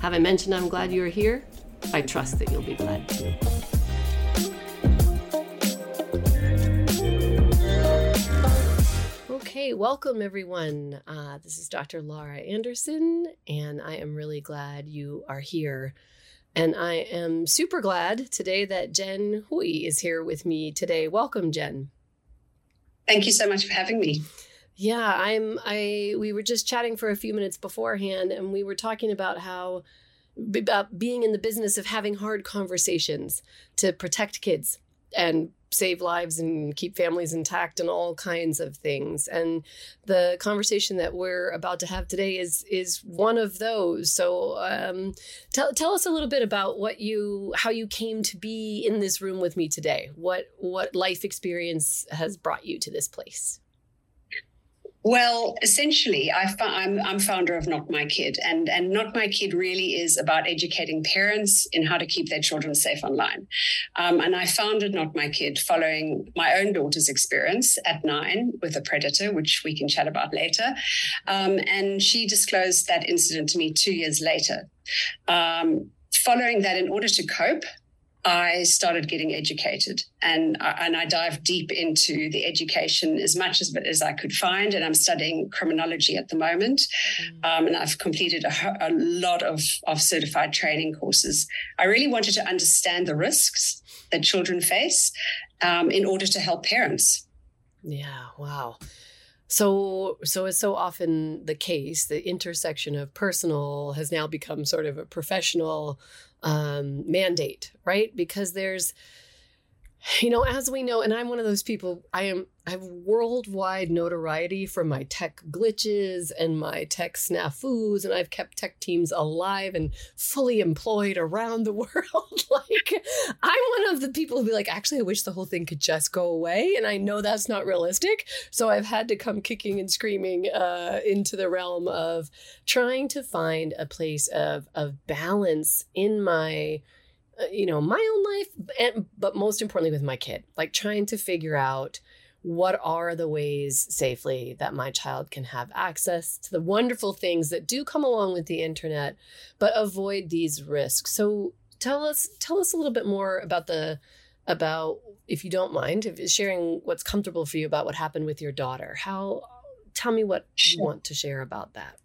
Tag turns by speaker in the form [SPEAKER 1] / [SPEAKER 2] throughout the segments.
[SPEAKER 1] Have I mentioned I'm glad you're here? I trust that you'll be glad too. Okay, welcome everyone. Uh, this is Dr. Laura Anderson, and I am really glad you are here. And I am super glad today that Jen Hui is here with me today. Welcome, Jen.
[SPEAKER 2] Thank you so much for having me.
[SPEAKER 1] Yeah, I'm I we were just chatting for a few minutes beforehand and we were talking about how about being in the business of having hard conversations to protect kids and save lives and keep families intact and all kinds of things. And the conversation that we're about to have today is is one of those. So um, tell, tell us a little bit about what you how you came to be in this room with me today. What what life experience has brought you to this place
[SPEAKER 2] well, essentially, I am I'm founder of Not My Kid, and, and Not My Kid really is about educating parents in how to keep their children safe online. Um, and I founded Not My Kid following my own daughter's experience at nine with a predator, which we can chat about later. Um, and she disclosed that incident to me two years later. Um, following that, in order to cope, I started getting educated and I, and I dived deep into the education as much as, as I could find. And I'm studying criminology at the moment. Mm-hmm. Um, and I've completed a, a lot of, of certified training courses. I really wanted to understand the risks that children face um, in order to help parents.
[SPEAKER 1] Yeah, wow. So, so as so often the case, the intersection of personal has now become sort of a professional um, mandate, right? Because there's, you know, as we know, and I'm one of those people, I am I have worldwide notoriety for my tech glitches and my tech snafus, and I've kept tech teams alive and fully employed around the world. like, I'm one of the people who be like, actually, I wish the whole thing could just go away. And I know that's not realistic. So I've had to come kicking and screaming uh, into the realm of trying to find a place of, of balance in my. Uh, you know my own life and but most importantly with my kid like trying to figure out what are the ways safely that my child can have access to the wonderful things that do come along with the internet but avoid these risks so tell us tell us a little bit more about the about if you don't mind, sharing what's comfortable for you about what happened with your daughter. How? Tell me what sure. you want to share about that.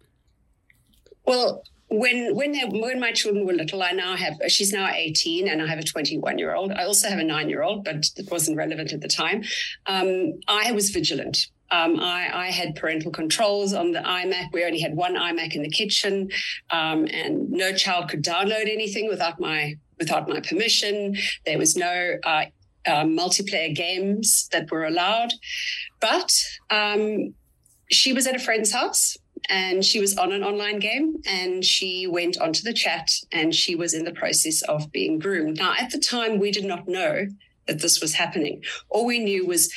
[SPEAKER 2] Well, when when they, when my children were little, I now have she's now 18 and I have a 21 year old. I also have a nine year old, but it wasn't relevant at the time. Um, I was vigilant. Um, I, I, had parental controls on the iMac. We only had one iMac in the kitchen, um, and no child could download anything without my without my permission. There was no uh, uh, multiplayer games that were allowed, but um, she was at a friend's house and she was on an online game and she went onto the chat and she was in the process of being groomed. Now, at the time, we did not know that this was happening. All we knew was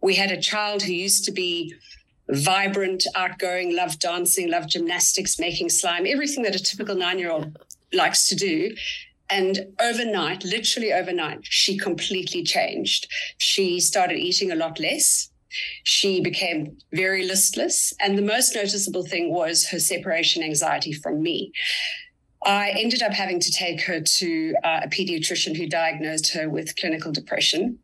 [SPEAKER 2] we had a child who used to be vibrant, outgoing, loved dancing, loved gymnastics, making slime, everything that a typical nine year old likes to do. And overnight, literally overnight, she completely changed. She started eating a lot less. She became very listless. And the most noticeable thing was her separation anxiety from me. I ended up having to take her to uh, a pediatrician who diagnosed her with clinical depression.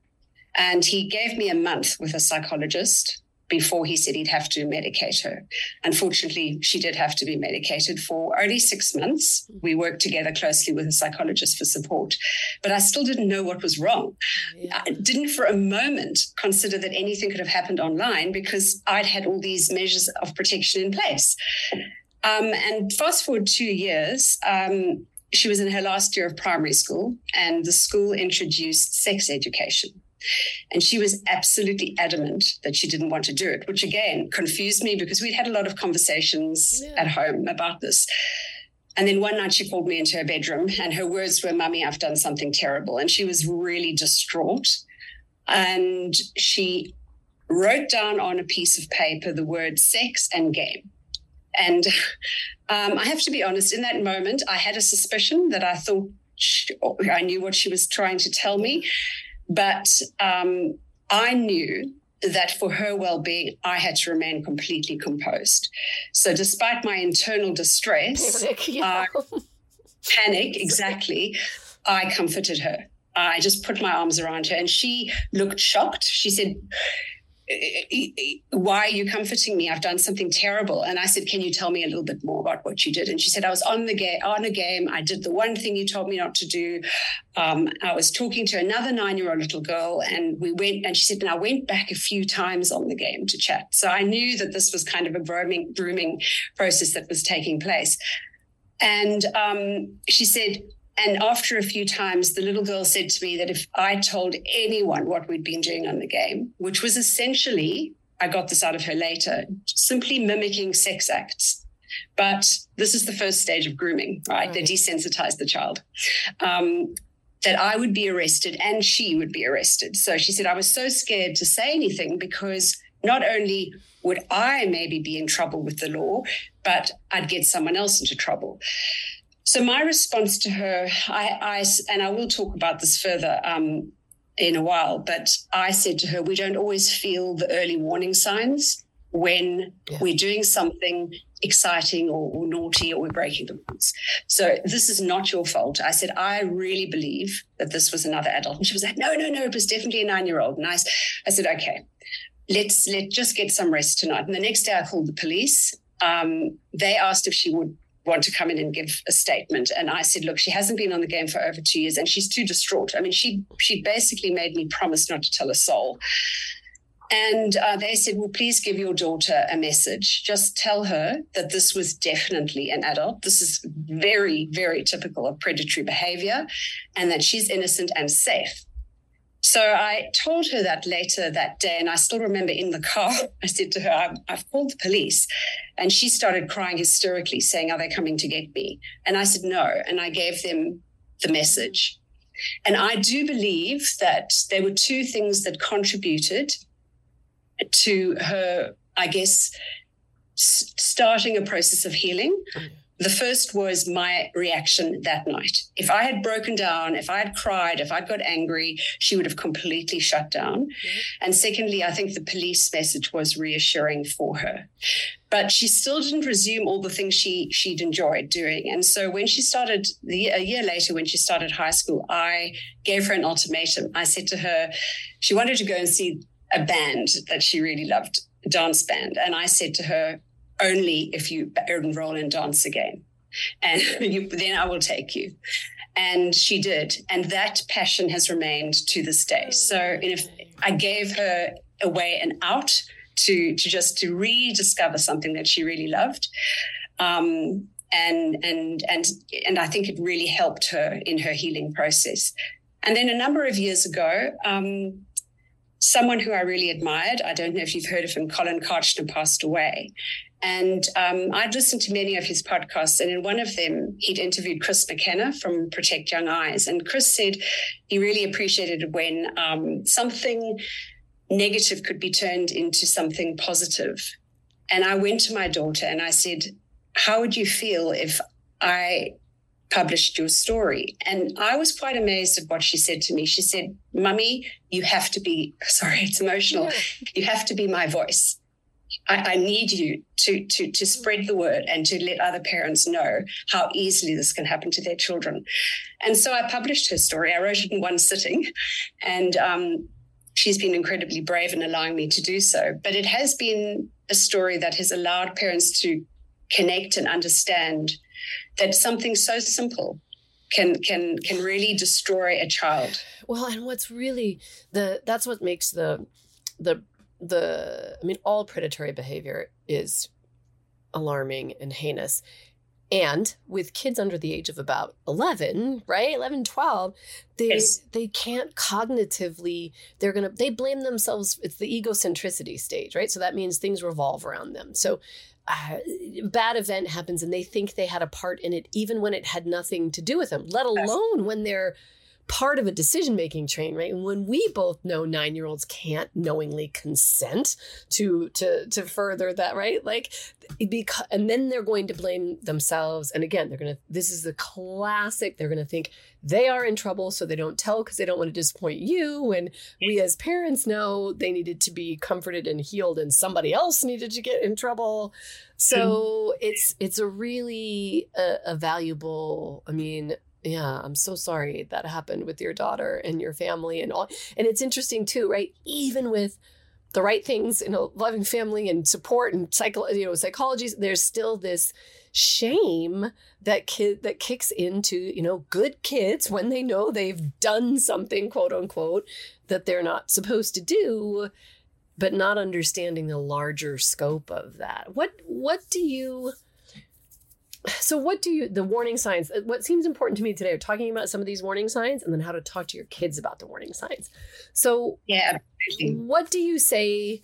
[SPEAKER 2] And he gave me a month with a psychologist before he said he'd have to medicate her. Unfortunately, she did have to be medicated for only six months. We worked together closely with a psychologist for support, but I still didn't know what was wrong. Yeah. I didn't for a moment consider that anything could have happened online because I'd had all these measures of protection in place. Um, and fast forward two years, um, she was in her last year of primary school, and the school introduced sex education. And she was absolutely adamant that she didn't want to do it, which again confused me because we'd had a lot of conversations yeah. at home about this. And then one night she called me into her bedroom and her words were, Mummy, I've done something terrible. And she was really distraught. And she wrote down on a piece of paper the word sex and game. And um, I have to be honest, in that moment, I had a suspicion that I thought she, I knew what she was trying to tell me. But um, I knew that for her well being, I had to remain completely composed. So, despite my internal distress, panic, yeah. panic exactly, I comforted her. I just put my arms around her and she looked shocked. She said, why are you comforting me? I've done something terrible. And I said, can you tell me a little bit more about what you did? And she said, I was on the game, on a game. I did the one thing you told me not to do. Um, I was talking to another nine-year-old little girl, and we went. And she said, and I went back a few times on the game to chat. So I knew that this was kind of a grooming, grooming process that was taking place. And um, she said, and after a few times, the little girl said to me that if I told anyone what we'd been doing on the game, which was essentially, I got this out of her later, simply mimicking sex acts. But this is the first stage of grooming, right? right. They desensitize the child. Um, that I would be arrested and she would be arrested. So she said, I was so scared to say anything because not only would I maybe be in trouble with the law, but I'd get someone else into trouble. So my response to her, I, I and I will talk about this further um, in a while, but I said to her, we don't always feel the early warning signs when yeah. we're doing something exciting or, or, naughty or we're breaking the rules. So this is not your fault. I said, I really believe that this was another adult. And she was like, no, no, no, it was definitely a nine-year-old. And I, I said, okay, let's let just get some rest tonight. And the next day I called the police. Um, they asked if she would want to come in and give a statement. And I said, look, she hasn't been on the game for over two years and she's too distraught. I mean, she she basically made me promise not to tell a soul. And uh, they said, well, please give your daughter a message. Just tell her that this was definitely an adult. This is very, very typical of predatory behavior and that she's innocent and safe. So I told her that later that day, and I still remember in the car, I said to her, I've called the police. And she started crying hysterically, saying, Are they coming to get me? And I said, No. And I gave them the message. And I do believe that there were two things that contributed to her, I guess, starting a process of healing. Mm. The first was my reaction that night. If I had broken down, if I had cried, if I'd got angry, she would have completely shut down. Mm-hmm. And secondly, I think the police message was reassuring for her. But she still didn't resume all the things she she'd enjoyed doing. And so when she started the, a year later, when she started high school, I gave her an ultimatum. I said to her, she wanted to go and see a band that she really loved, a dance band. And I said to her, only if you enroll in dance again. And you, then I will take you. And she did. And that passion has remained to this day. So I gave her a way and out to, to just to rediscover something that she really loved. Um, and and and and I think it really helped her in her healing process. And then a number of years ago, um, someone who I really admired, I don't know if you've heard of him, Collin Kartchner, passed away. And um, I'd listened to many of his podcasts, and in one of them, he'd interviewed Chris McKenna from Protect Young Eyes. And Chris said he really appreciated when um, something negative could be turned into something positive. And I went to my daughter and I said, How would you feel if I published your story? And I was quite amazed at what she said to me. She said, Mummy, you have to be, sorry, it's emotional. Yeah. You have to be my voice. I, I, need you to, to, to spread the word and to let other parents know how easily this can happen to their children. And so I published her story. I wrote it in one sitting, and um, she's been incredibly brave in allowing me to do so. But it has been a story that has allowed parents to connect and understand that something so simple can can can really destroy a child.
[SPEAKER 1] Well, and what's really the that's what makes the the the I mean, all predatory behavior is alarming and heinous. And with kids under the age of about 11, right? 11, 12, they yes. they can't cognitively they're going to they blame themselves it's the egocentricity stage, right? So that means things revolve around them. So uh, bad event happens and they think they had a part in it even when it had nothing to do with them, let alone when they're part of a decision making train right? And when we both know nine year olds can't knowingly consent to to to further that right? Like because and then they're going to blame themselves. And again they're going to this is the classic they're going to think they are in trouble so they don't tell because they don't want to disappoint you. And we as parents know they needed to be comforted and healed and somebody else needed to get in trouble. So it's it's a really uh, a valuable i mean yeah i'm so sorry that happened with your daughter and your family and all and it's interesting too right? Even with the right things in a loving family and support and psycho you know psychology there's still this shame that kid that kicks into you know good kids when they know they've done something quote unquote that they're not supposed to do but not understanding the larger scope of that. What what do you so what do you the warning signs uh, what seems important to me today are talking about some of these warning signs and then how to talk to your kids about the warning signs. So
[SPEAKER 2] yeah
[SPEAKER 1] what do you say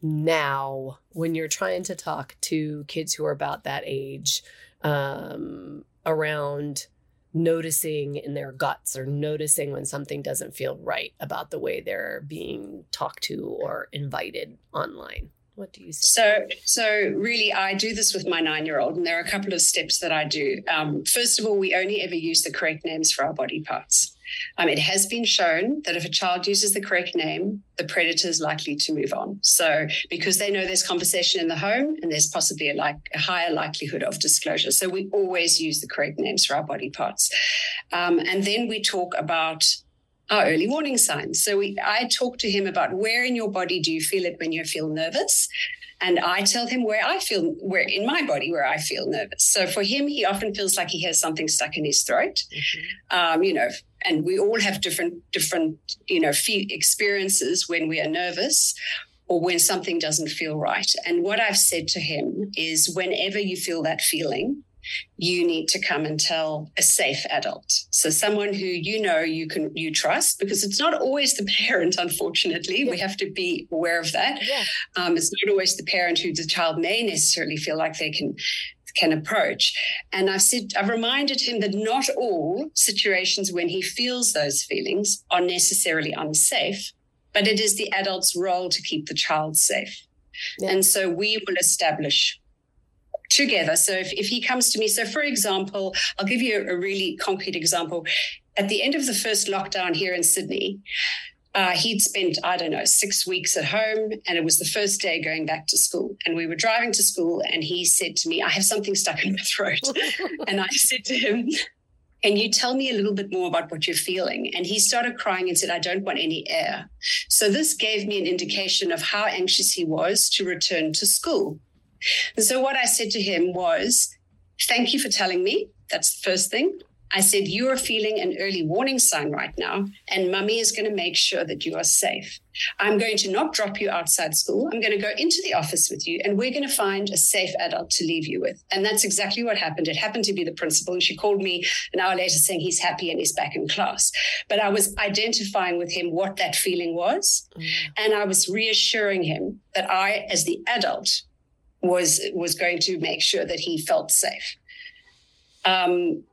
[SPEAKER 1] now when you're trying to talk to kids who are about that age um, around noticing in their guts or noticing when something doesn't feel right about the way they're being talked to or invited online what do you say?
[SPEAKER 2] So, so really, I do this with my nine-year-old, and there are a couple of steps that I do. Um, first of all, we only ever use the correct names for our body parts. Um, it has been shown that if a child uses the correct name, the predator is likely to move on. So, because they know there's conversation in the home, and there's possibly a, like a higher likelihood of disclosure. So, we always use the correct names for our body parts, um, and then we talk about our early warning signs. So we, I talk to him about where in your body do you feel it when you feel nervous, and I tell him where I feel where in my body where I feel nervous. So for him, he often feels like he has something stuck in his throat. Mm-hmm. Um, you know, and we all have different different you know experiences when we are nervous or when something doesn't feel right. And what I've said to him is, whenever you feel that feeling, you need to come and tell a safe adult. So someone who you know you can you trust, because it's not always the parent, unfortunately. Yeah. We have to be aware of that. Yeah. Um, it's not always the parent who the child may necessarily feel like they can can approach. And I've said I've reminded him that not all situations when he feels those feelings are necessarily unsafe, but it is the adult's role to keep the child safe. Yeah. And so we will establish together. So if, if he comes to me, so for example, I'll give you a, really concrete example. At the end of the first lockdown here in Sydney, uh, he'd spent, I don't know, six weeks at home, and it was the first day going back to school. And we were driving to school, and he said to me, I have something stuck in my throat. and I said to him, Can you tell me a little bit more about what you're feeling? And he started crying and said, I don't want any air. So this gave me an indication of how anxious he was to return to school. And so what I said to him was, Thank you for telling me. That's the first thing. I said, You are feeling an early warning sign right now, and mummy is going to make sure that you are safe. I'm going to not drop you outside school. I'm going to go into the office with you, and we're going to find a safe adult to leave you with. And that's exactly what happened. It happened to be the principal, and she called me an hour later saying he's happy and he's back in class. But I was identifying with him what that feeling was, mm. and I was reassuring him that I, as the adult, was was going to make sure that he felt safe. Um,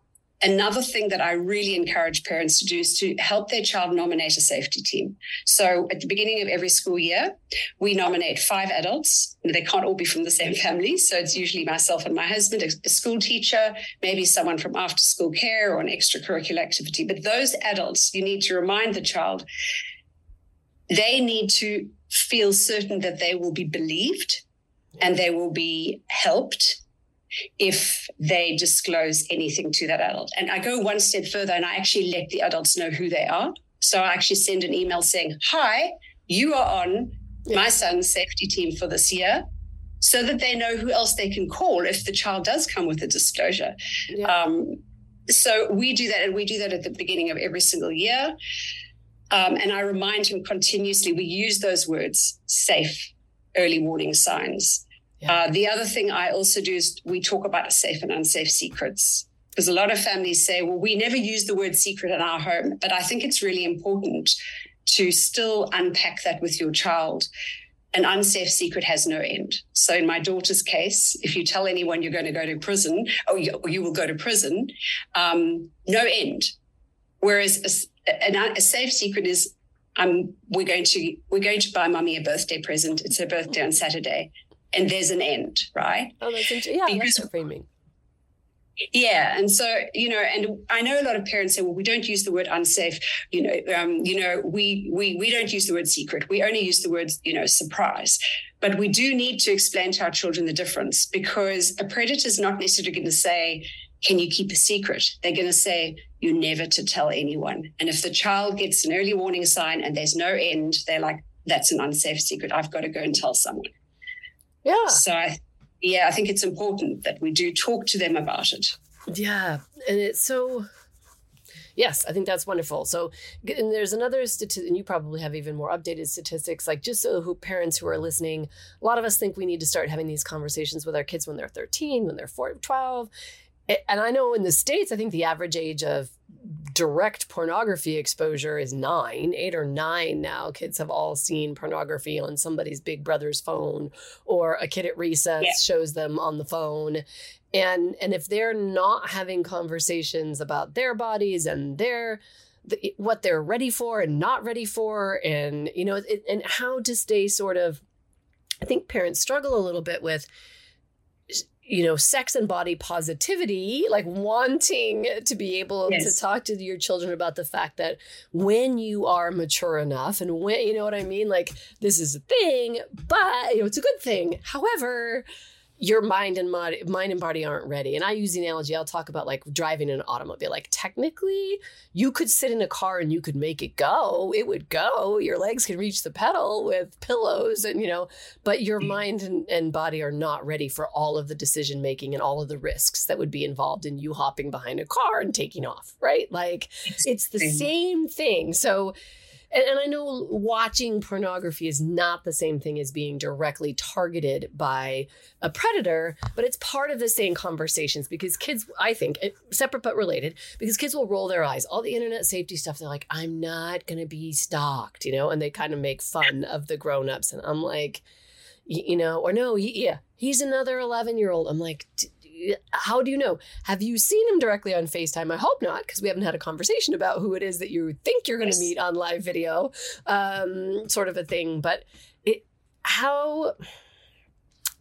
[SPEAKER 2] Another thing that I really encourage parents to do is to help their child nominate a safety team. So at the beginning of every school year, we nominate five adults. They can't all be from the same family. So it's usually myself and my husband, a school teacher, maybe someone from after school care or an extracurricular activity. But those adults, you need to remind the child they need to feel certain that they will be believed and they will be helped if they disclose anything to that adult. And I go one step further and I actually let the adults know who they are. So I actually send an email saying, Hi, you are on my son's safety team for this year. So that they know who else they can call if the child does come with a disclosure. Yeah. Um, so we do that, and we do that at the beginning of every single year. Um, and I remind him continuously we use those words safe, early warning signs. Yeah. Uh, the other thing I also do is we talk about safe and unsafe secrets. Because a lot of families say, well, we never use the word secret in our home. But I think it's really important to still unpack that with your child. An unsafe secret has no end. So, in my daughter's case, if you tell anyone you're going to go to prison, or you, you will go to prison, um, no end. Whereas a, a, a safe secret is, um, we're going to we're going to buy mommy a birthday present. It's her birthday on Saturday and there's an end, right?
[SPEAKER 1] Oh, that's interesting. Yeah, because, that's framing.
[SPEAKER 2] Yeah, and so you know, and I know a lot of parents say, "Well, we don't use the word unsafe." You know, um, you know, we we we don't use the word secret. We only use the word you know surprise. But we do need to explain to our children the difference because a predator is not necessarily going to say, "Can you keep a secret?" They're going to say, "You're never to tell anyone." And if the child gets an early warning sign and there's no end, they're like, "That's an unsafe secret. I've got to go and tell someone."
[SPEAKER 1] Yeah.
[SPEAKER 2] So I, yeah, I think it's important that we do talk to them about it.
[SPEAKER 1] Yeah, and it's so. Yes, I think that's wonderful. So, and there's another statistic, and you probably have even more updated statistics. Like, just so who parents who are listening, a lot of us think we need to start having these conversations with our kids when they're 13, when they're 4, 12. And I know in the States, I think the average age of direct pornography exposure is nine, eight or nine now. Kids have all seen pornography on somebody's big brother's phone, or a kid at recess yeah. shows them on the phone. And and if they're not having conversations about their bodies and their the, what they're ready for and not ready for, and you know, it, and how to stay sort of, I think parents struggle a little bit with you know, sex and body positivity, like wanting to be able yes. to talk to your children about the fact that when you are mature enough and when, you know what I mean? Like, this is a thing, but, you know, it's a good thing. However, your mind and body, mind and body aren't ready. And I use the analogy. I'll talk about like driving an automobile. Like technically, you could sit in a car and you could make it go. It would go. Your legs can reach the pedal with pillows, and you know. But your mm. mind and, and body are not ready for all of the decision making and all of the risks that would be involved in you hopping behind a car and taking off. Right? Like it's the same thing. So and, and I know watching pornography is not the same thing as being directly targeted by a predator, but it's part of the same conversations because kids, I think, separate but related, because kids will roll their eyes. All the internet safety stuff, they're like, I'm not going to be stalked, you know, and they kind of make fun of the grown-ups. And I'm like, you know, or no, he, yeah, he's another 11 year old. I'm like, how do you know? Have you seen him directly on FaceTime? I hope not, because we haven't had a conversation about who it is that you think you're going to yes. meet on live video, um, sort of a thing. But it, how,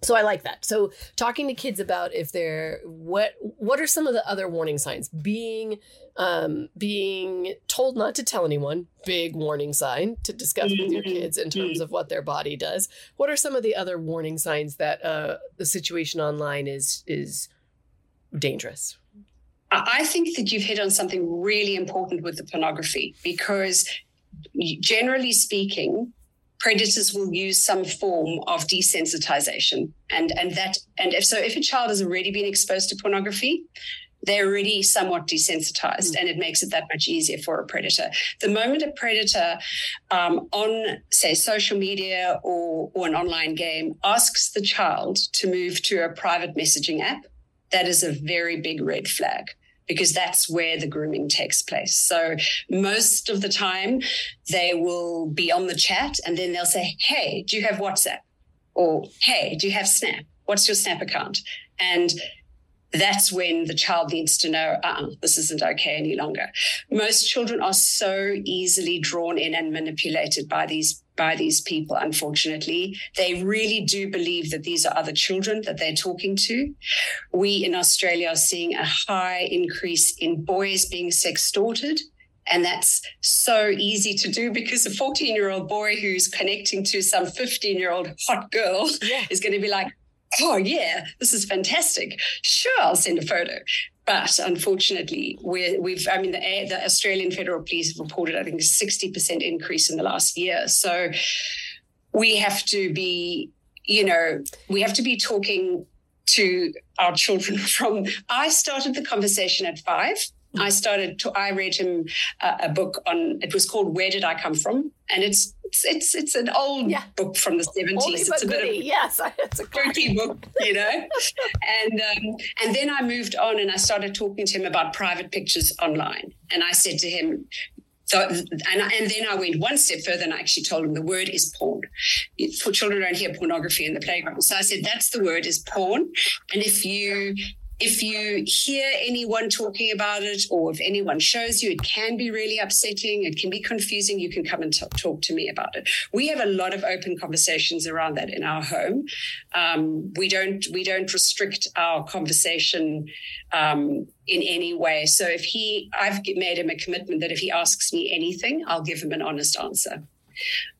[SPEAKER 1] so I like that. So talking to kids about if they're what what are some of the other warning signs? Being um, being told not to tell anyone, big warning sign to discuss with your kids in terms mm-hmm. of what their body does. What are some of the other warning signs that uh, the situation online is is dangerous?
[SPEAKER 2] I think that you've hit on something really important with the pornography because generally speaking, predators will use some form of desensitization. And and that and if so if a child has already been exposed to pornography they're already somewhat desensitized mm. and it makes it that much easier for a predator. The moment a predator um, on say social media or, or an online game asks the child to move to a private messaging app that is a very big red flag because that's where the grooming takes place. So most of the time they will be on the chat and then they'll say, Hey, do you have WhatsApp? Or Hey, do you have Snap? What's your Snap account? And that's when the child needs to know, uh-uh, this isn't okay any longer. Most children are so easily drawn in and manipulated by these by these people, unfortunately. They really do believe that these are other children that they're talking to. We in Australia are seeing a high increase in boys being sextorted. And that's so easy to do because a 14 year old boy who's connecting to some 15 year old hot girl yeah. is going to be like, oh, yeah, this is fantastic. Sure, I'll send a photo. But unfortunately, we have I mean, the, the Australian Federal Police have reported, I think, a 60% increase in the last year. So we have to be, you know, we have to be talking to our children from, I started the conversation at five I started to, I read him uh, a book on, it was called Where Did I Come From? And it's, it's, it's, it's an old yeah. book from the 70s.
[SPEAKER 1] it's
[SPEAKER 2] a
[SPEAKER 1] bit of yes, it's a
[SPEAKER 2] quirky book, you know? and, um, and then I moved on and I started talking to him about private pictures online. And I said to him, so, and, and then I went one step further and I actually told him the word is porn. For children don't hear pornography in the playground. So I said, that's the word is porn. And if you if you hear anyone talking about it or if anyone shows you, it can be really upsetting. It can be confusing. You can come and t- talk to me about it. We have a lot of open conversations around that in our home. Um, we don't we don't restrict our conversation um, in any way. So if he, I've made him a commitment that if he asks me anything, I'll give him an honest answer,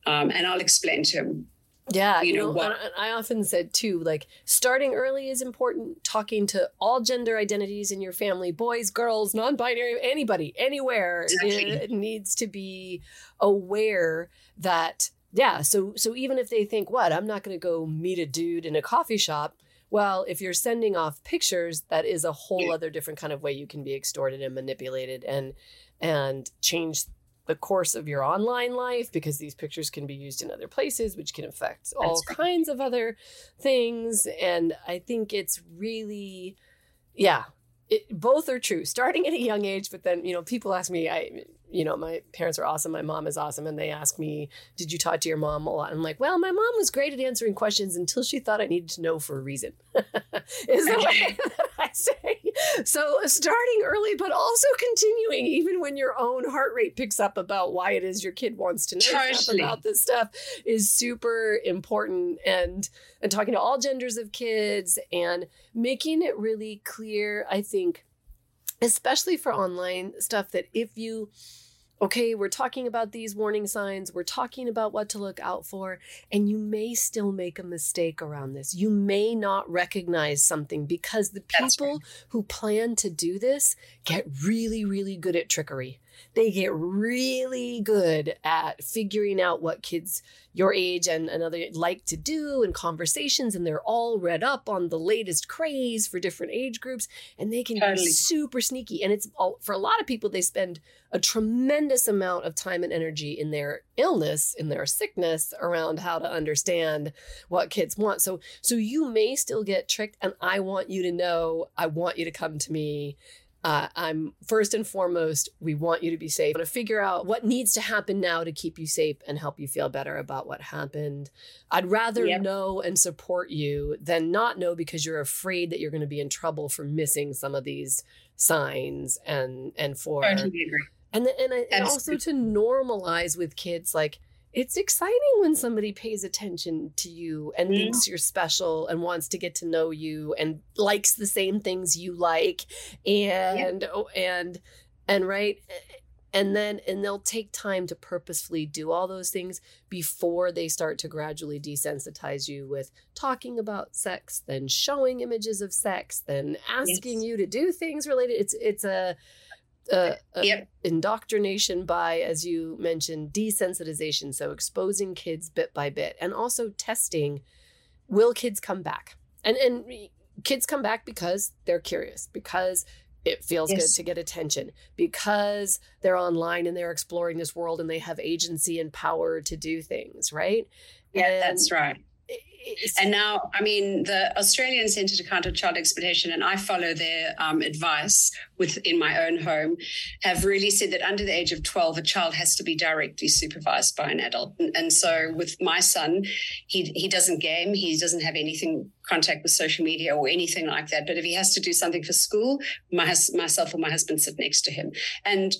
[SPEAKER 2] um, and I'll explain to him
[SPEAKER 1] yeah, you, know, know I often said too, like starting early is important. Talking to all gender identities in your family, boys, girls, non-binary, anybody, anywhere, exactly. it needs to be aware that yeah. So so even if they think, what, I'm not going to go meet a dude in a coffee shop. Well, if you're sending off pictures, that is a whole yeah. other different kind of way you can be extorted and manipulated and and change the course of your online life because these pictures can be used in other places, which can affect all right. kinds of other things. And I think it's really, yeah, it, both are true. Starting at a young age, but then you know, people ask me, I you know, my parents are awesome. My mom is awesome. And they ask me, Did you talk to your mom a lot? I'm like, Well, my mom was great at answering questions until she thought I needed to know for a reason, is the way that I say. So uh, starting early, but also continuing, even when your own heart rate picks up about why it is your kid wants to know about this stuff, is super important. And and talking to all genders of kids and making it really clear, I think especially for online stuff that if you okay, we're talking about these warning signs, we're talking about what to look out for, and you may still make a mistake around this. You may not recognize something because the people right. who plan to do this get really, really good at trickery they get really good at figuring out what kids your age and another like to do and conversations and they're all read up on the latest craze for different age groups and they can totally. be super sneaky and it's all, for a lot of people they spend a tremendous amount of time and energy in their illness in their sickness around how to understand what kids want so so you may still get tricked and i want you to know i want you to come to me uh, I'm first and foremost, we want you to be safe. I want to figure out what needs to happen now to keep you safe and help you feel better about what happened. I'd rather yep. know and support you than not know because you're afraid that you're going to be in trouble for missing some of these signs and and for and and, and also to normalize with kids like it's exciting when somebody pays attention to you and mm. thinks you're special and wants to get to know you and likes the same things you like and yeah. oh, and and right and then and they'll take time to purposefully do all those things before they start to gradually desensitize you with talking about sex then showing images of sex then asking yes. you to do things related it's it's a, a yep. Uh, indoctrination by as you mentioned desensitization so exposing kids bit by bit and also testing will kids come back and and kids come back because they're curious because it feels yes. good to get attention because they're online and they're exploring this world and they have agency and power to do things, right?
[SPEAKER 2] Yeah, and that's right and now, I mean, the Australian Centre to Counter Child Exploitation, and I follow their um, advice within my own home, have really said that under the age of 12, a child has to be directly supervised by an adult. And, and so with my son, he, he doesn't game, he doesn't have anything contact with social media or anything like that. But if he has to do something for school, my, myself or my husband sit next to him. And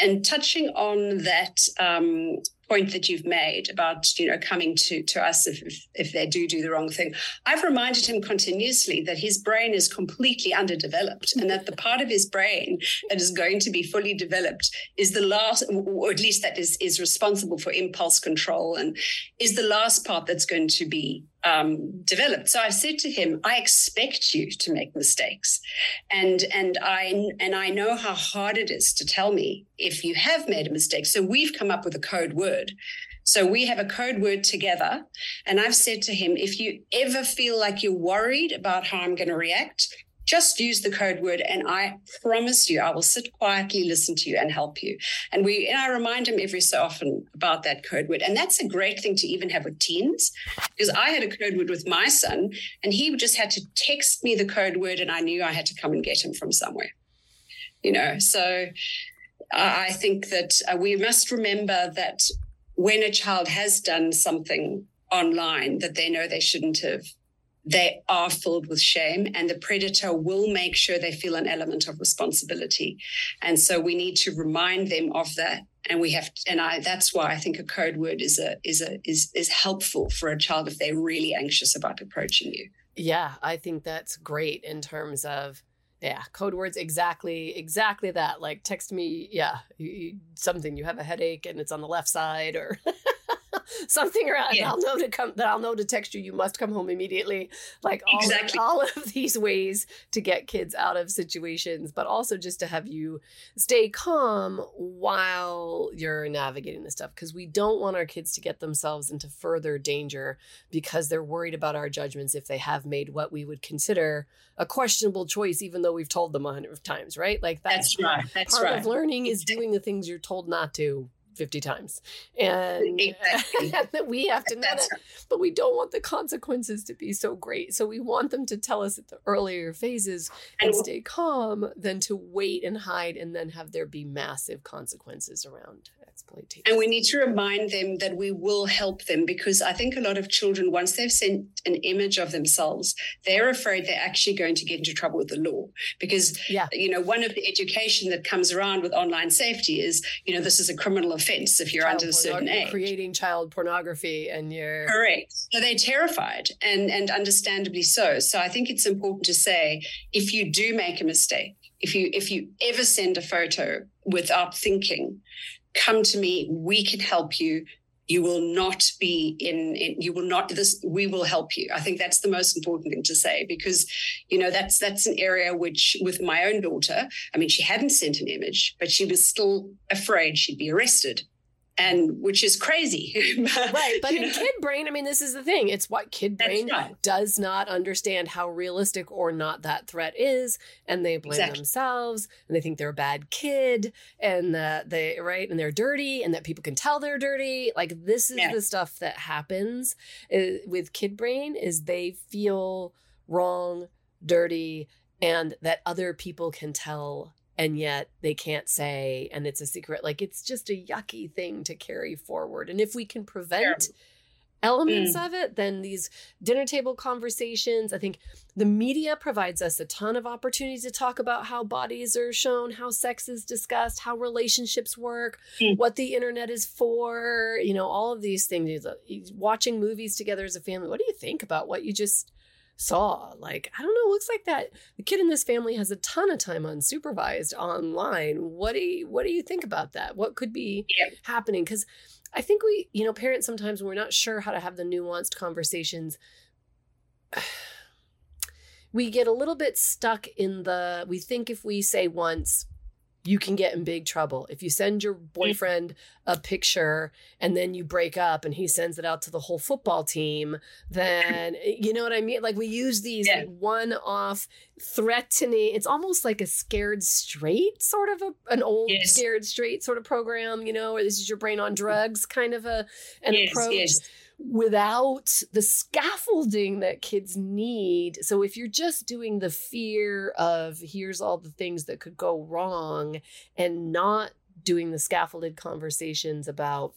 [SPEAKER 2] and touching on that um, point that you've made about you know coming to to us if, if, if they do do the wrong thing. I've reminded him continuously that his brain is completely underdeveloped and that the part of his brain that is going to be fully developed is the last or at least that is is responsible for impulse control and is the last part that's going to be um, developed. So I said to him, "I expect you to make mistakes, and and I and I know how hard it is to tell me if you have made a mistake. So we've come up with a code word. So we have a code word together, and I've said to him, if you ever feel like you're worried about how I'm going to react, just use the code word and I promise you I will sit quietly, listen to you and help you. And we and I remind them every so often about that code word. And that's a great thing to even have with teens because I had a code word with my son and he just had to text me the code word and I knew I had to come and get him from somewhere. You know, so I think that uh, we must remember that when a child has done something online that they know they shouldn't have, they are filled with shame and the predator will make sure they feel an element of responsibility. And so we need to remind them of that. And we have and i that's why i think a code word is a is a is is helpful for a child if they're really anxious about approaching you.
[SPEAKER 1] Yeah i think that's great in terms of yeah code words exactly exactly that. Like text me yeah you, you, something you have a headache and it's on the left side or something around yeah. I'll know to come that I'll know to text you you must come home immediately like all, exactly. of, all of these ways to get kids out of situations but also just to have you stay calm while you're navigating this stuff because we don't want our kids to get themselves into further danger because they're worried about our judgments if they have made what we would consider a questionable choice even though we've told them a hundred times right like
[SPEAKER 2] that's, that's right that's
[SPEAKER 1] part
[SPEAKER 2] right.
[SPEAKER 1] of learning is doing the things you're told not to 50 times. And, exactly. that we have to know that but we don't want the consequences to be so great. So we want them to tell us at the earlier phases and stay calm than to wait and hide and then have there be massive consequences around exploitation.
[SPEAKER 2] And we need to remind them that we will help them because I think a lot of children, once they've sent an image of themselves, they're afraid they're actually going to get into trouble with the law. Because, yeah. you know, one of the education that comes around with online safety is, you know, this is a criminal offense if you're child under a certain age.
[SPEAKER 1] Creating child pornography and you're.
[SPEAKER 2] Correct. So they're terrified and, and understandably so. So I think it's important to say if you do make a mistake, if you if you ever send a photo without thinking come to me we can help you. You will not be in, in, you will not this we will help you. I think that's the most important thing to say because you know that's that's an area which with my own daughter i mean she hadn't sent an image but she was still afraid she'd be arrested and which is crazy.
[SPEAKER 1] right. But in know? kid brain, I mean, this is the thing. It's what kid brain right. does not understand how realistic or not that threat is. And they blame exactly. themselves and they think they're a bad kid and that they, right. And they're dirty and that people can tell they're dirty. Like, this is yeah. the stuff that happens uh, with kid brain is they feel wrong, dirty, and that other people can tell and yet they can't say and it's a secret like it's just a yucky thing to carry forward and if we can prevent elements mm. of it then these dinner table conversations. I think the media provides us a ton of opportunities to talk about how bodies are shown, how sex is discussed, how relationships work, mm. what the internet is for, you know, all of these things. Watching movies together as a family. What do you think about what you just saw? Like, I don't know, looks like that the kid in this family has a ton of time unsupervised online. What do you what do you think about that? What could be yeah. happening? Because I think we, you know, parents sometimes we're not sure how to have the nuanced conversations. We get a little bit stuck in the we think if we say once, you can get in big trouble. If you send your mm. boyfriend a picture and then you break up and he sends it out to the whole football team, then eh, you know what I mean? Like we use these yeah. one off threatening, it's almost like a scared straight sort of a, an old yes. scared straight sort of program, you know, or this is your brain on mm. drugs kind of a an yes, approach. Yes without the scaffolding that kids need. So if you're just doing the fear of here's all the things that could go wrong and not doing the scaffolded conversations about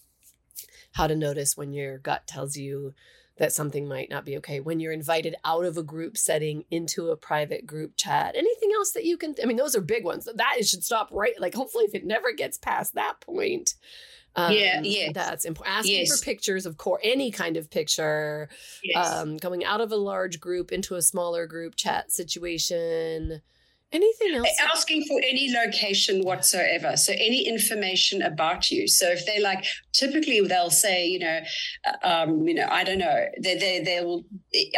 [SPEAKER 1] how to notice when your gut tells you that something might not be okay when you're invited out of a group setting into a private group chat anything else that you can i mean those are big ones that should stop right like hopefully if it never gets past that point
[SPEAKER 2] um, yeah, yeah,
[SPEAKER 1] that's important. Asking yes. for pictures of core, any kind of picture. Yes. Um, going out of a large group into a smaller group chat situation. Anything else?
[SPEAKER 2] Asking for any location whatsoever. So any information about you. So if they like, typically they'll say, you know, uh, um, you know, I don't know. They they they will.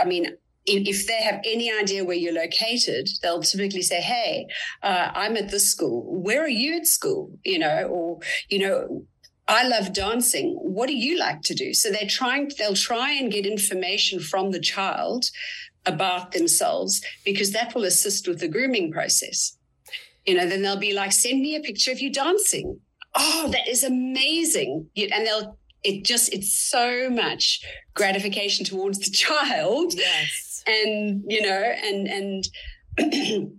[SPEAKER 2] I mean, if they have any idea where you're located, they'll typically say, "Hey, uh, I'm at this school. Where are you at school?" You know, or you know, I love dancing. What do you like to do? So they're trying, they'll try and get information from the child about themselves because that will assist with the grooming process. You know, then they'll be like, send me a picture of you dancing. Oh, that is amazing. And they'll, it just, it's so much gratification towards the child.
[SPEAKER 1] Yes.
[SPEAKER 2] And, you know, and, and,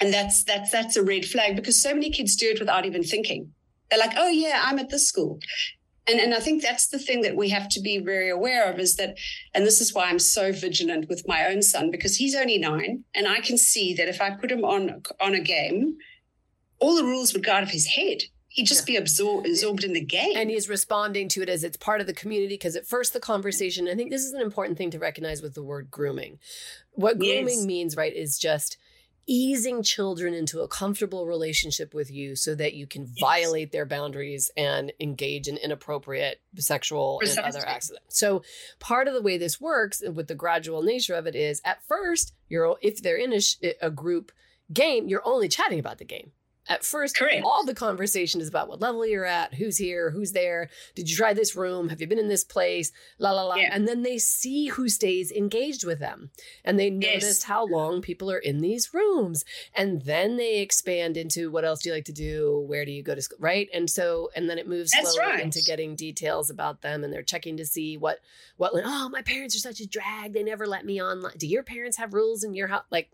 [SPEAKER 2] and that's, that's, that's a red flag because so many kids do it without even thinking they're like, oh, yeah, I'm at this school. And, and I think that's the thing that we have to be very aware of is that, and this is why I'm so vigilant with my own son because he's only nine, and I can see that if I put him on on a game, all the rules would go out of his head. He'd just yeah. be absorbed absorbed in the game,
[SPEAKER 1] and he's responding to it as it's part of the community. Because at first, the conversation, I think this is an important thing to recognize with the word grooming. What grooming yes. means, right, is just easing children into a comfortable relationship with you so that you can yes. violate their boundaries and engage in inappropriate sexual Precisely. and other acts. So part of the way this works with the gradual nature of it is at first you're if they're in a, a group game, you're only chatting about the game. At first, Correct. all the conversation is about what level you're at, who's here, who's there, did you try this room, have you been in this place, la la la. Yeah. And then they see who stays engaged with them. And they notice yes. how long people are in these rooms. And then they expand into what else do you like to do? Where do you go to school? Right. And so, and then it moves That's slowly right. into getting details about them and they're checking to see what, what, oh, my parents are such a drag. They never let me on. Do your parents have rules in your house? Like,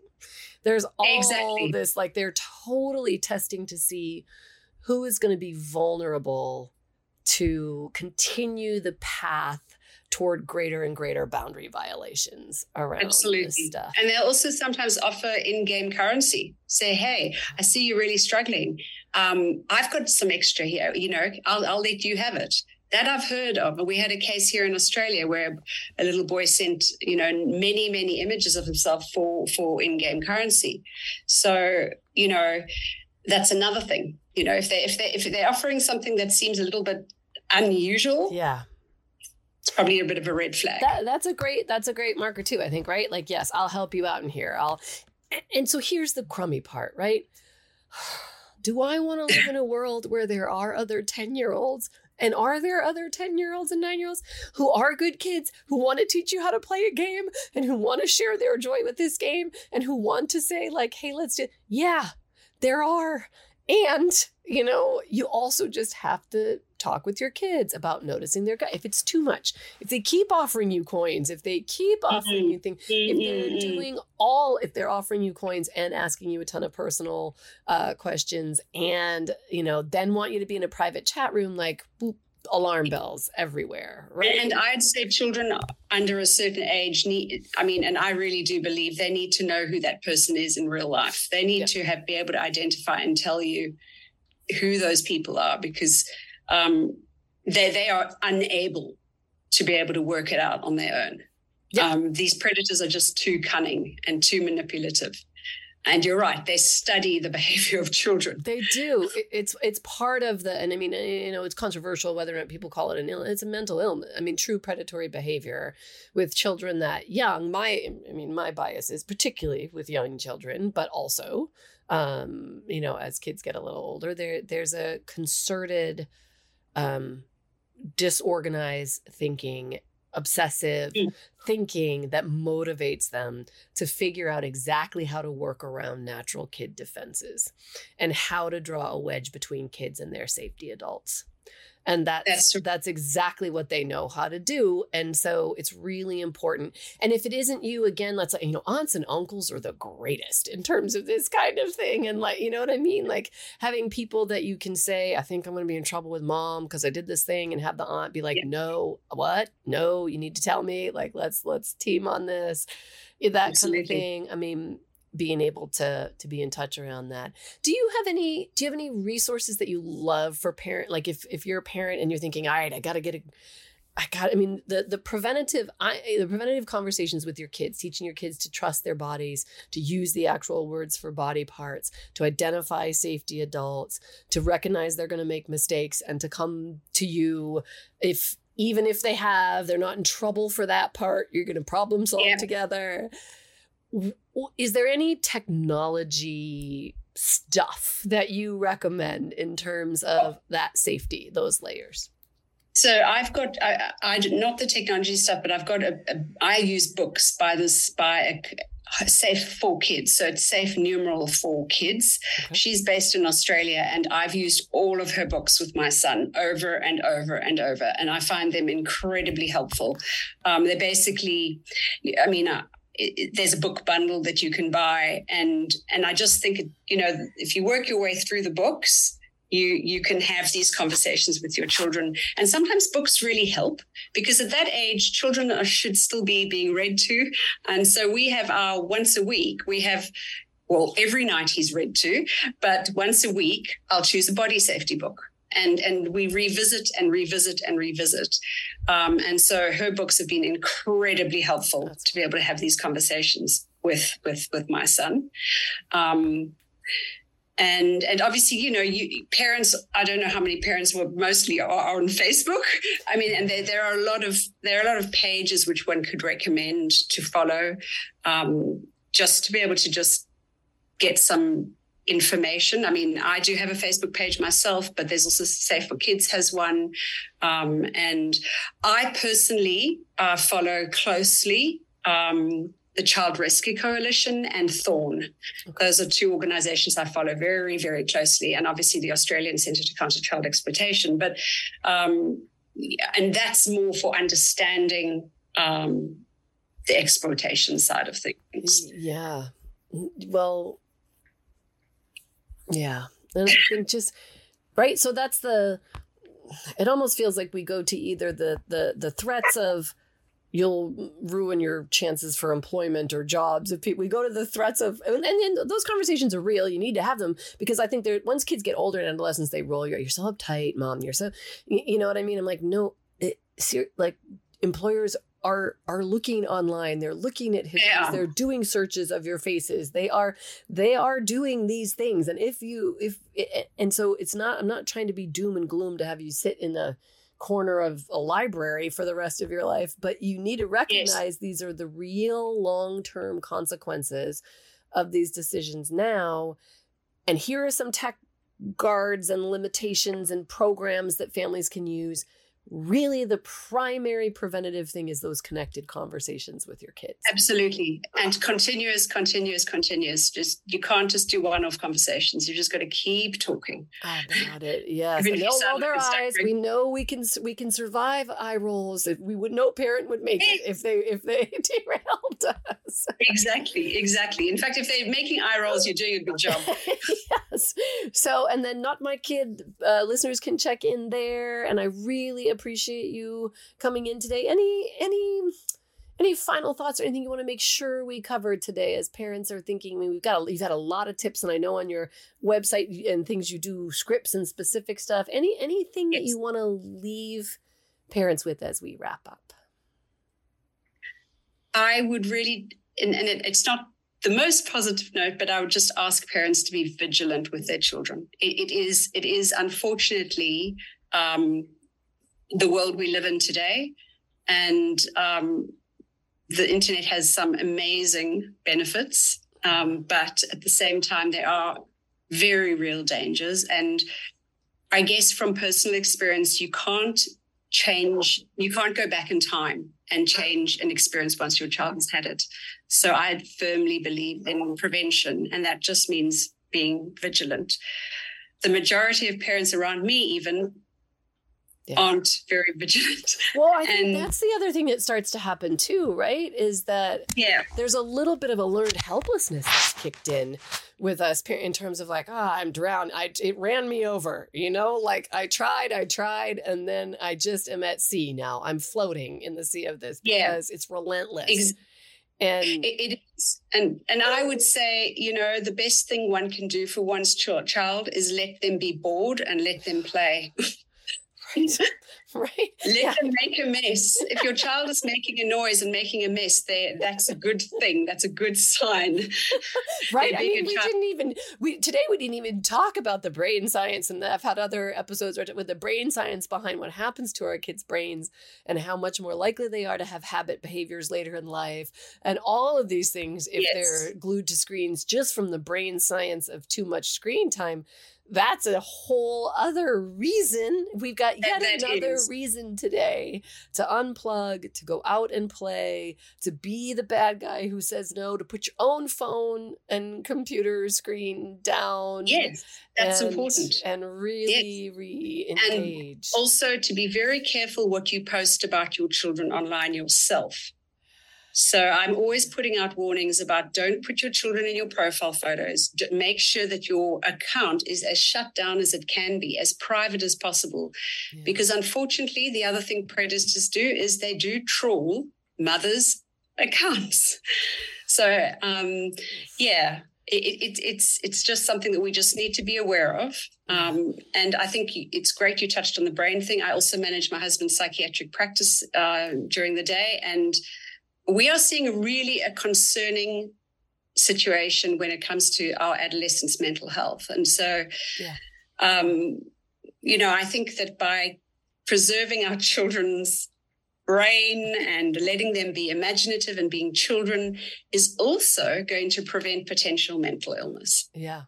[SPEAKER 1] there's all exactly. this, like, they're totally testing to see who is going to be vulnerable to continue the path toward greater and greater boundary violations around Absolutely. stuff.
[SPEAKER 2] And they'll also sometimes offer in-game currency. Say, hey, I see you're really struggling. Um, I've got some extra here. You know, I'll, I'll let you have it that I've heard of. We had a case here in Australia where a little boy sent, you know, many, many images of himself for for in-game currency. So, you know, that's another thing. You know, if they if they if they're offering something that seems a little bit unusual,
[SPEAKER 1] yeah,
[SPEAKER 2] it's probably a bit of a red flag.
[SPEAKER 1] That, that's a great that's a great marker too. I think right. Like, yes, I'll help you out in here. I'll. And so here's the crummy part, right? Do I want to live in a world where there are other 10 year olds and are there other 10 year olds and nine year olds who are good kids who want to teach you how to play a game and who want to share their joy with this game and who want to say, like, hey, let's do, yeah, there are. And, you know, you also just have to talk with your kids about noticing their gut. If it's too much, if they keep offering you coins, if they keep offering mm-hmm. you things, if they're mm-hmm. doing all, if they're offering you coins and asking you a ton of personal uh, questions and, you know, then want you to be in a private chat room, like, boop, alarm bells everywhere, right?
[SPEAKER 2] And I'd say children under a certain age need, I mean, and I really do believe they need to know who that person is in real life. They need to have be able to identify and tell you who those people are because um, they they are unable to be able to work it out on their own. Um, these predators are just too cunning and too manipulative. And you're right; they study the behavior of children.
[SPEAKER 1] They do. It's it's part of the, and I mean, you know, it's controversial whether or not people call it an illness. It's a mental illness. I mean, true predatory behavior with children that young. My, I mean, my bias is particularly with young children, but also, um, you know, as kids get a little older, there there's a concerted, um, disorganized thinking obsessive mm. thinking that motivates them to figure out exactly how to work around natural kid defenses and how to draw a wedge between kids and their safety adults and that's that's, that's exactly what they know how to do. And so it's really important. And if it isn't you again let's say you know aunts and uncles are the greatest in terms of this kind of thing. And like you know what i mean? Like having people that you can say i think i'm going to be in trouble with mom because i did this thing and have the aunt be like yeah. no what? No you need to tell me. Like let's let's team on this that Absolutely. kind of thing. I mean being able to to be in touch around that. Do you have any do you have any resources that you love for parent like if if you're a parent and you're thinking, "All right, I got to get a I got I mean the the preventative I the preventative conversations with your kids, teaching your kids to trust their bodies, to use the actual words for body parts, to identify safety adults, to recognize they're going to make mistakes and to come to you if even if they have, they're not in trouble for that part. You're going to problem solve yeah. together is there any technology stuff that you recommend in terms of that safety, those layers?
[SPEAKER 2] So I've got I, I not the technology stuff, but I've got a, a I use books by this by a, safe for kids. So it's safe numeral for kids. Okay. She's based in Australia, and I've used all of her books with my son over and over and over, and I find them incredibly helpful. Um, they're basically, I mean, uh, it, there's a book bundle that you can buy. And and i just think you know if you work your way through the books you you can have these conversations with your children. And sometimes books really help because at that age children are, should still be being read to. And so we have our once a week we have well every night he's read to but once a week i'll choose a body safety book and and we revisit and revisit and revisit. Um, and so her books have been incredibly helpful to be able to have these conversations with with with my son. Um, and and obviously you know you parents i don't know how many parents were mostly are, on facebook i mean and there, there are a lot of there are a lot of pages which one could recommend to follow um, just to be able to just get some information. I mean, I do have a Facebook page myself, but there's also Safe for Kids has one. Um, and I personally uh, follow closely um, the Child Rescue Coalition and Thorn. Okay. Those are two organizations I follow very, very closely, and obviously the Australian Centre to Counter Child Exploitation. But um, and that's more for understanding um, the exploitation side of things.
[SPEAKER 1] Yeah. Well, yeah. And I think just right. So that's the it almost feels like we go to either the the the threats of you'll ruin your chances for employment or jobs if people we go to the threats of and, and, those conversations are real you need to have them because i think they're once kids get older in adolescence they roll you're, you're so uptight mom you're so you know what i mean i'm like no it, like employers are are looking online they're looking at histories yeah. they're doing searches of your faces they are they are doing these things and if you if and so it's not i'm not trying to be doom and gloom to have you sit in a corner of a library for the rest of your life but you need to recognize yes. these are the real long-term consequences of these decisions now and here are some tech guards and limitations and programs that families can use really the primary preventative thing is those connected conversations with your kids.
[SPEAKER 2] Absolutely. And continuous, continuous, continuous. Just you can't just do one-off conversations. You just got to keep talking.
[SPEAKER 1] About it. Yes. They'll roll their eyes. We know we can we can survive eye rolls. If we would no parent would make it if they if they derailed us.
[SPEAKER 2] exactly. Exactly. In fact, if they're making eye rolls, you're doing a good job.
[SPEAKER 1] yes. So and then not my kid uh, listeners can check in there. And I really appreciate you coming in today. Any any any final thoughts or anything you want to make sure we covered today as parents are thinking? I mean, we've got a, you've had a lot of tips, and I know on your website and things you do scripts and specific stuff. Any anything yes. that you want to leave parents with as we wrap up?
[SPEAKER 2] I would really, and, and it, it's not the most positive note, but I would just ask parents to be vigilant with their children. it, it is it is unfortunately um, the world we live in today. And um, the internet has some amazing benefits, um, but at the same time, there are very real dangers. And I guess from personal experience, you can't change, you can't go back in time and change an experience once your child has had it. So I firmly believe in prevention, and that just means being vigilant. The majority of parents around me, even, yeah. aren't very vigilant.
[SPEAKER 1] Well, I think and, that's the other thing that starts to happen too, right? Is that
[SPEAKER 2] yeah,
[SPEAKER 1] there's a little bit of a learned helplessness that's kicked in with us in terms of like, ah, oh, I'm drowned. I it ran me over, you know. Like I tried, I tried, and then I just am at sea now. I'm floating in the sea of this because yeah. it's relentless. Ex- and
[SPEAKER 2] it, it is and and i would say you know the best thing one can do for one's child is let them be bored and let them play
[SPEAKER 1] right? right?
[SPEAKER 2] Let yeah. them make a mess. If your child is making a noise and making a mess, there that's a good thing. That's a good sign.
[SPEAKER 1] right. I mean, we child- didn't even we today we didn't even talk about the brain science, and I've had other episodes with the brain science behind what happens to our kids' brains and how much more likely they are to have habit behaviors later in life, and all of these things if yes. they're glued to screens just from the brain science of too much screen time that's a whole other reason. We've got yet that, that another is. reason today to unplug, to go out and play, to be the bad guy who says no, to put your own phone and computer screen down.
[SPEAKER 2] Yes, that's and, important.
[SPEAKER 1] And really yes. re engage.
[SPEAKER 2] And also to be very careful what you post about your children online yourself. So I'm always putting out warnings about don't put your children in your profile photos. Make sure that your account is as shut down as it can be, as private as possible. Yeah. Because unfortunately, the other thing predators do is they do trawl mothers' accounts. So um, yeah, it, it, it's it's just something that we just need to be aware of. Um, and I think it's great you touched on the brain thing. I also manage my husband's psychiatric practice uh, during the day, and we are seeing really a concerning situation when it comes to our adolescents' mental health. And so, yeah. um, you know, I think that by preserving our children's brain and letting them be imaginative and being children is also going to prevent potential mental illness.
[SPEAKER 1] Yeah.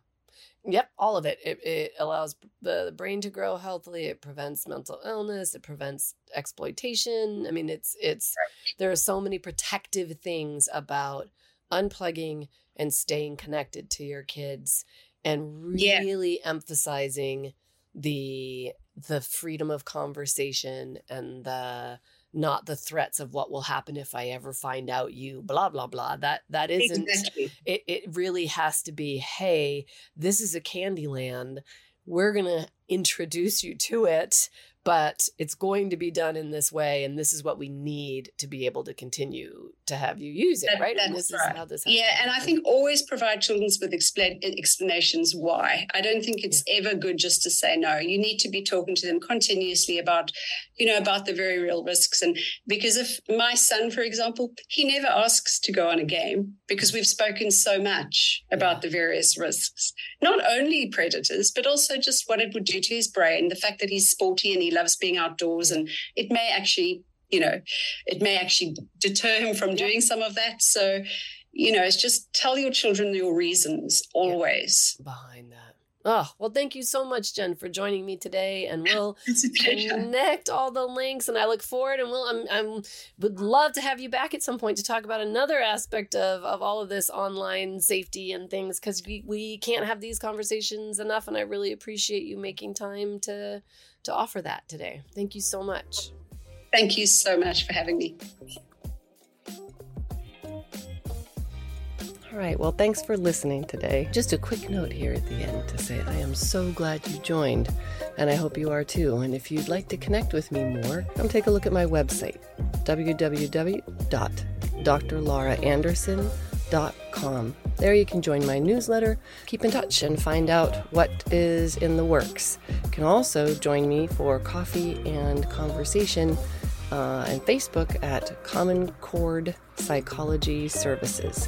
[SPEAKER 1] Yep, all of it. It, it allows the, the brain to grow healthily. It prevents mental illness. It prevents exploitation. I mean, it's it's right. there are so many protective things about unplugging and staying connected to your kids and really yeah. emphasizing the the freedom of conversation and the not the threats of what will happen if I ever find out you blah blah blah. That that isn't exactly. it it really has to be, hey, this is a candy land. We're gonna introduce you to it but it's going to be done in this way and this is what we need to be able to continue to have you use it that, right and this right. is how this
[SPEAKER 2] yeah and i think always provide children with explain, explanations why i don't think it's yeah. ever good just to say no you need to be talking to them continuously about you know about the very real risks and because if my son for example he never asks to go on a game because we've spoken so much about yeah. the various risks not only predators but also just what it would do to his brain the fact that he's sporty and he loves being outdoors and it may actually you know it may actually deter him from doing some of that so you know it's just tell your children your reasons always
[SPEAKER 1] yeah. behind that Oh, well, thank you so much, Jen, for joining me today. And we'll connect all the links. And I look forward and we'll, I'm, I'm, would love to have you back at some point to talk about another aspect of, of all of this online safety and things because we, we can't have these conversations enough. And I really appreciate you making time to, to offer that today. Thank you so much.
[SPEAKER 2] Thank you so much for having me.
[SPEAKER 1] All right, well, thanks for listening today. Just a quick note here at the end to say I am so glad you joined, and I hope you are too. And if you'd like to connect with me more, come take a look at my website, www.drlauraanderson.com. There you can join my newsletter, keep in touch, and find out what is in the works. You can also join me for coffee and conversation uh, and Facebook at Common Chord Psychology Services.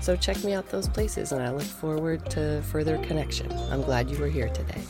[SPEAKER 1] So check me out those places, and I look forward to further connection. I'm glad you were here today.